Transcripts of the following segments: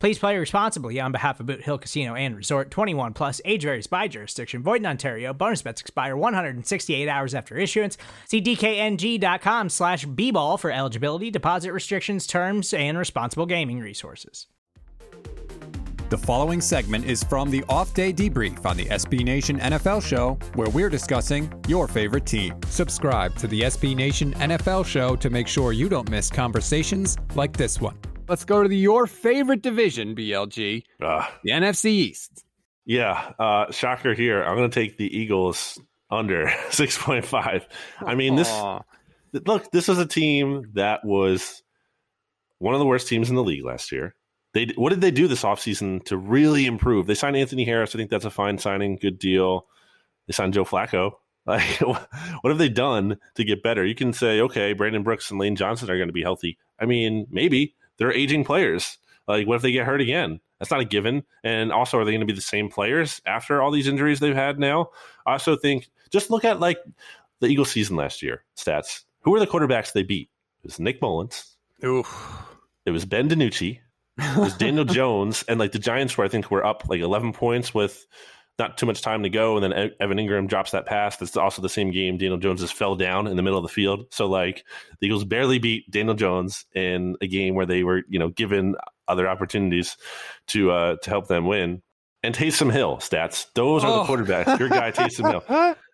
Please play responsibly on behalf of Boot Hill Casino and Resort 21 Plus, age varies by jurisdiction, void in Ontario. Bonus bets expire 168 hours after issuance. See DKNG.com slash B ball for eligibility, deposit restrictions, terms, and responsible gaming resources. The following segment is from the off day debrief on the SB Nation NFL show, where we're discussing your favorite team. Subscribe to the SB Nation NFL show to make sure you don't miss conversations like this one. Let's go to the, your favorite division, BLG, uh, the NFC East. Yeah, uh, shocker here. I'm going to take the Eagles under 6.5. I mean, this look, this was a team that was one of the worst teams in the league last year. They what did they do this offseason to really improve? They signed Anthony Harris. I think that's a fine signing, good deal. They signed Joe Flacco. Like, what have they done to get better? You can say, okay, Brandon Brooks and Lane Johnson are going to be healthy. I mean, maybe they're aging players. Like, what if they get hurt again? That's not a given. And also, are they going to be the same players after all these injuries they've had now? I also think just look at like the Eagles season last year stats. Who were the quarterbacks they beat? It was Nick Mullens. Oof. It was Ben DiNucci. It was Daniel Jones. And like the Giants were, I think, were up like 11 points with not too much time to go, and then Evan Engram drops that pass. That's also the same game. Daniel Jones just fell down in the middle of the field. So like the Eagles barely beat Daniel Jones in a game where they were you know given other opportunities to uh, to help them win. And Taysom Hill stats. Those are oh. the quarterbacks. Your guy Taysom Hill.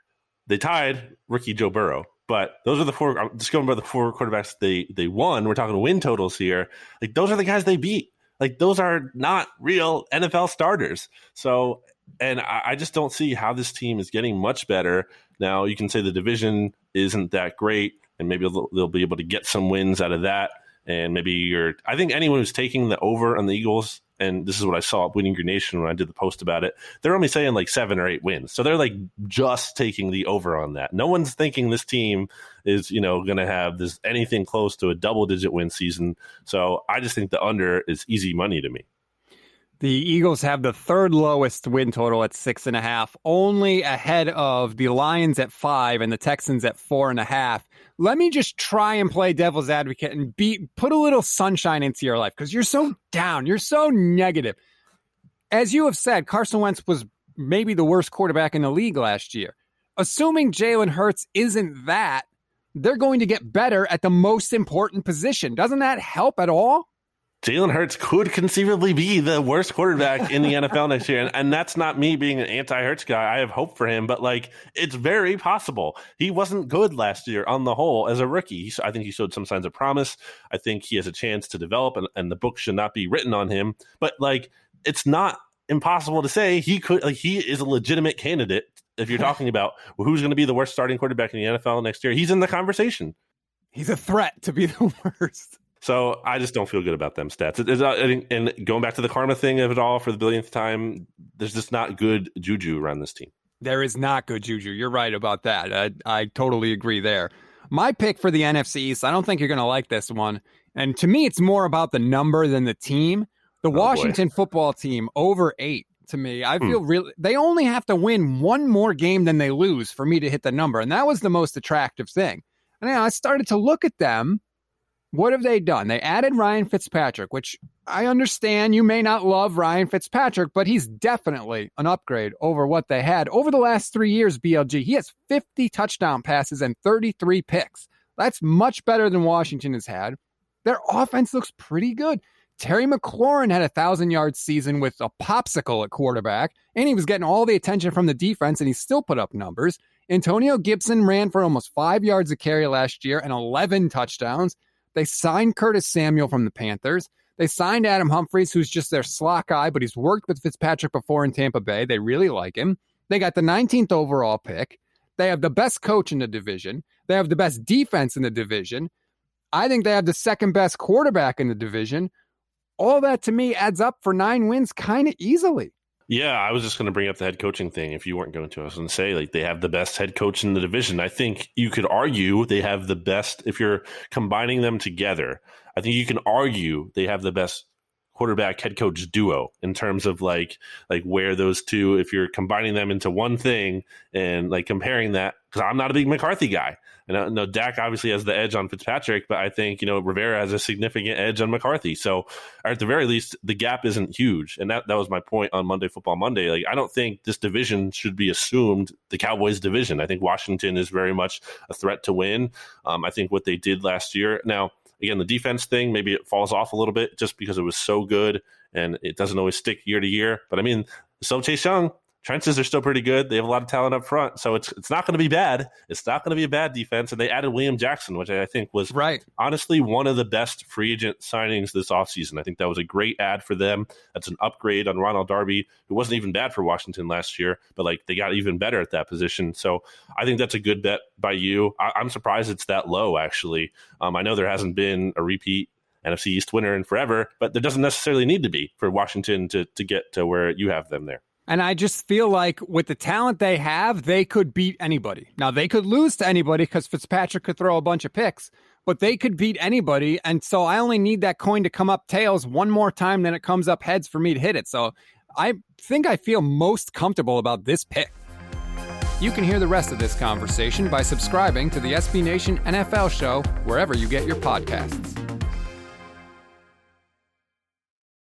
They tied rookie Joe Burrow, but those are the four. I'm just going by the four quarterbacks they they won. We're talking win totals here. Like those are the guys they beat. Like those are not real NFL starters. So and I, I just don't see how this team is getting much better. Now you can say the division isn't that great, and maybe they'll, they'll be able to get some wins out of that. And maybe you're. I think anyone who's taking the over on the Eagles, and this is what I saw at Winning Your Nation when I did the post about it. They're only saying like seven or eight wins, so they're like just taking the over on that. No one's thinking this team is you know going to have this anything close to a double digit win season. So I just think the under is easy money to me. The Eagles have the third lowest win total at six and a half, only ahead of the Lions at five and the Texans at four and a half. Let me just try and play devil's advocate and be put a little sunshine into your life because you're so down, you're so negative. As you have said, Carson Wentz was maybe the worst quarterback in the league last year. Assuming Jalen Hurts isn't that, they're going to get better at the most important position. Doesn't that help at all? Jalen Hurts could conceivably be the worst quarterback in the NFL next year. And, and that's not me being an anti Hurts guy. I have hope for him, but like it's very possible. He wasn't good last year on the whole as a rookie. I think he showed some signs of promise. I think he has a chance to develop, and, and the book should not be written on him. But like, it's not impossible to say he could, like, he is a legitimate candidate. If you're talking about who's going to be the worst starting quarterback in the NFL next year, he's in the conversation. He's a threat to be the worst. So I just don't feel good about them stats. It, uh, and going back to the karma thing of it all for the billionth time, there's just not good juju around this team. There is not good juju. You're right about that. I, I totally agree there. My pick for the NFC East, I don't think you're going to like this one. And to me, it's more about the number than the team. The oh, Washington boy. football team over eight. To me, I hmm. feel hmm. really they only have to win one more game than they lose for me to hit the number, and that was the most attractive thing. And I started to look at them what have they done? They added Ryan Fitzpatrick, which I understand you may not love Ryan Fitzpatrick, but he's definitely an upgrade over what they had. Over the last three years, BLG, he has 50 touchdown passes and 33 picks. That's much better than Washington has had. Their offense looks pretty good. Terry McLaurin had a thousand yard season with a popsicle at quarterback, and he was getting all the attention from the defense, and he still put up numbers. Antonio Gibson ran for almost five yards a carry last year and 11 touchdowns. They signed Curtis Samuel from the Panthers. They signed Adam Humphries, who's just their slot guy, but he's worked with Fitzpatrick before in Tampa Bay. They really like him. They got the 19th overall pick. They have the best coach in the division. They have the best defense in the division. I think they have the second best quarterback in the division. All that to me adds up for nine wins kind of easily. Yeah, I was just going to bring up the head coaching thing. If you weren't going to, going to say like they have the best head coach in the division. I think you could argue they have the best if you're combining them together. I think you can argue they have the best quarterback head coach duo in terms of like like where those two if you're combining them into one thing and like comparing that because I'm not a big McCarthy guy. And I know Dak obviously has the edge on Fitzpatrick, but I think you know Rivera has a significant edge on McCarthy. So at the very least, the gap isn't huge, and that that was my point on Monday Football Monday. Like I don't think this division should be assumed the Cowboys division. I think Washington is very much a threat to win. Um, I think what they did last year now Again, the defense thing, maybe it falls off a little bit just because it was so good and it doesn't always stick year to year. But I mean, so Chase Young, trenches are still pretty good. They have a lot of talent up front, so it's it's not going to be bad. It's not going to be a bad defense. And they added William Jackson, which I think was right. honestly one of the best free agent signings this offseason. I think that was a great add for them. That's an upgrade on Ronald Darby, who wasn't even bad for Washington last year, but like they got even better at that position. So I think that's a good bet by you. I, am surprised it's that low actually. Um, I know there hasn't been a repeat NFC East winner in forever, but there doesn't necessarily need to be for Washington to to get to where you have them there. And I just feel like with the talent they have, they could beat anybody. Now, they could lose to anybody because Fitzpatrick could throw a bunch of picks, but they could beat anybody. And so I only need that coin to come up tails one more time than it comes up heads for me to hit it. So I think I feel most comfortable about this pick. You can hear the rest of this conversation by subscribing to the SB Nation NFL show wherever you get your podcasts.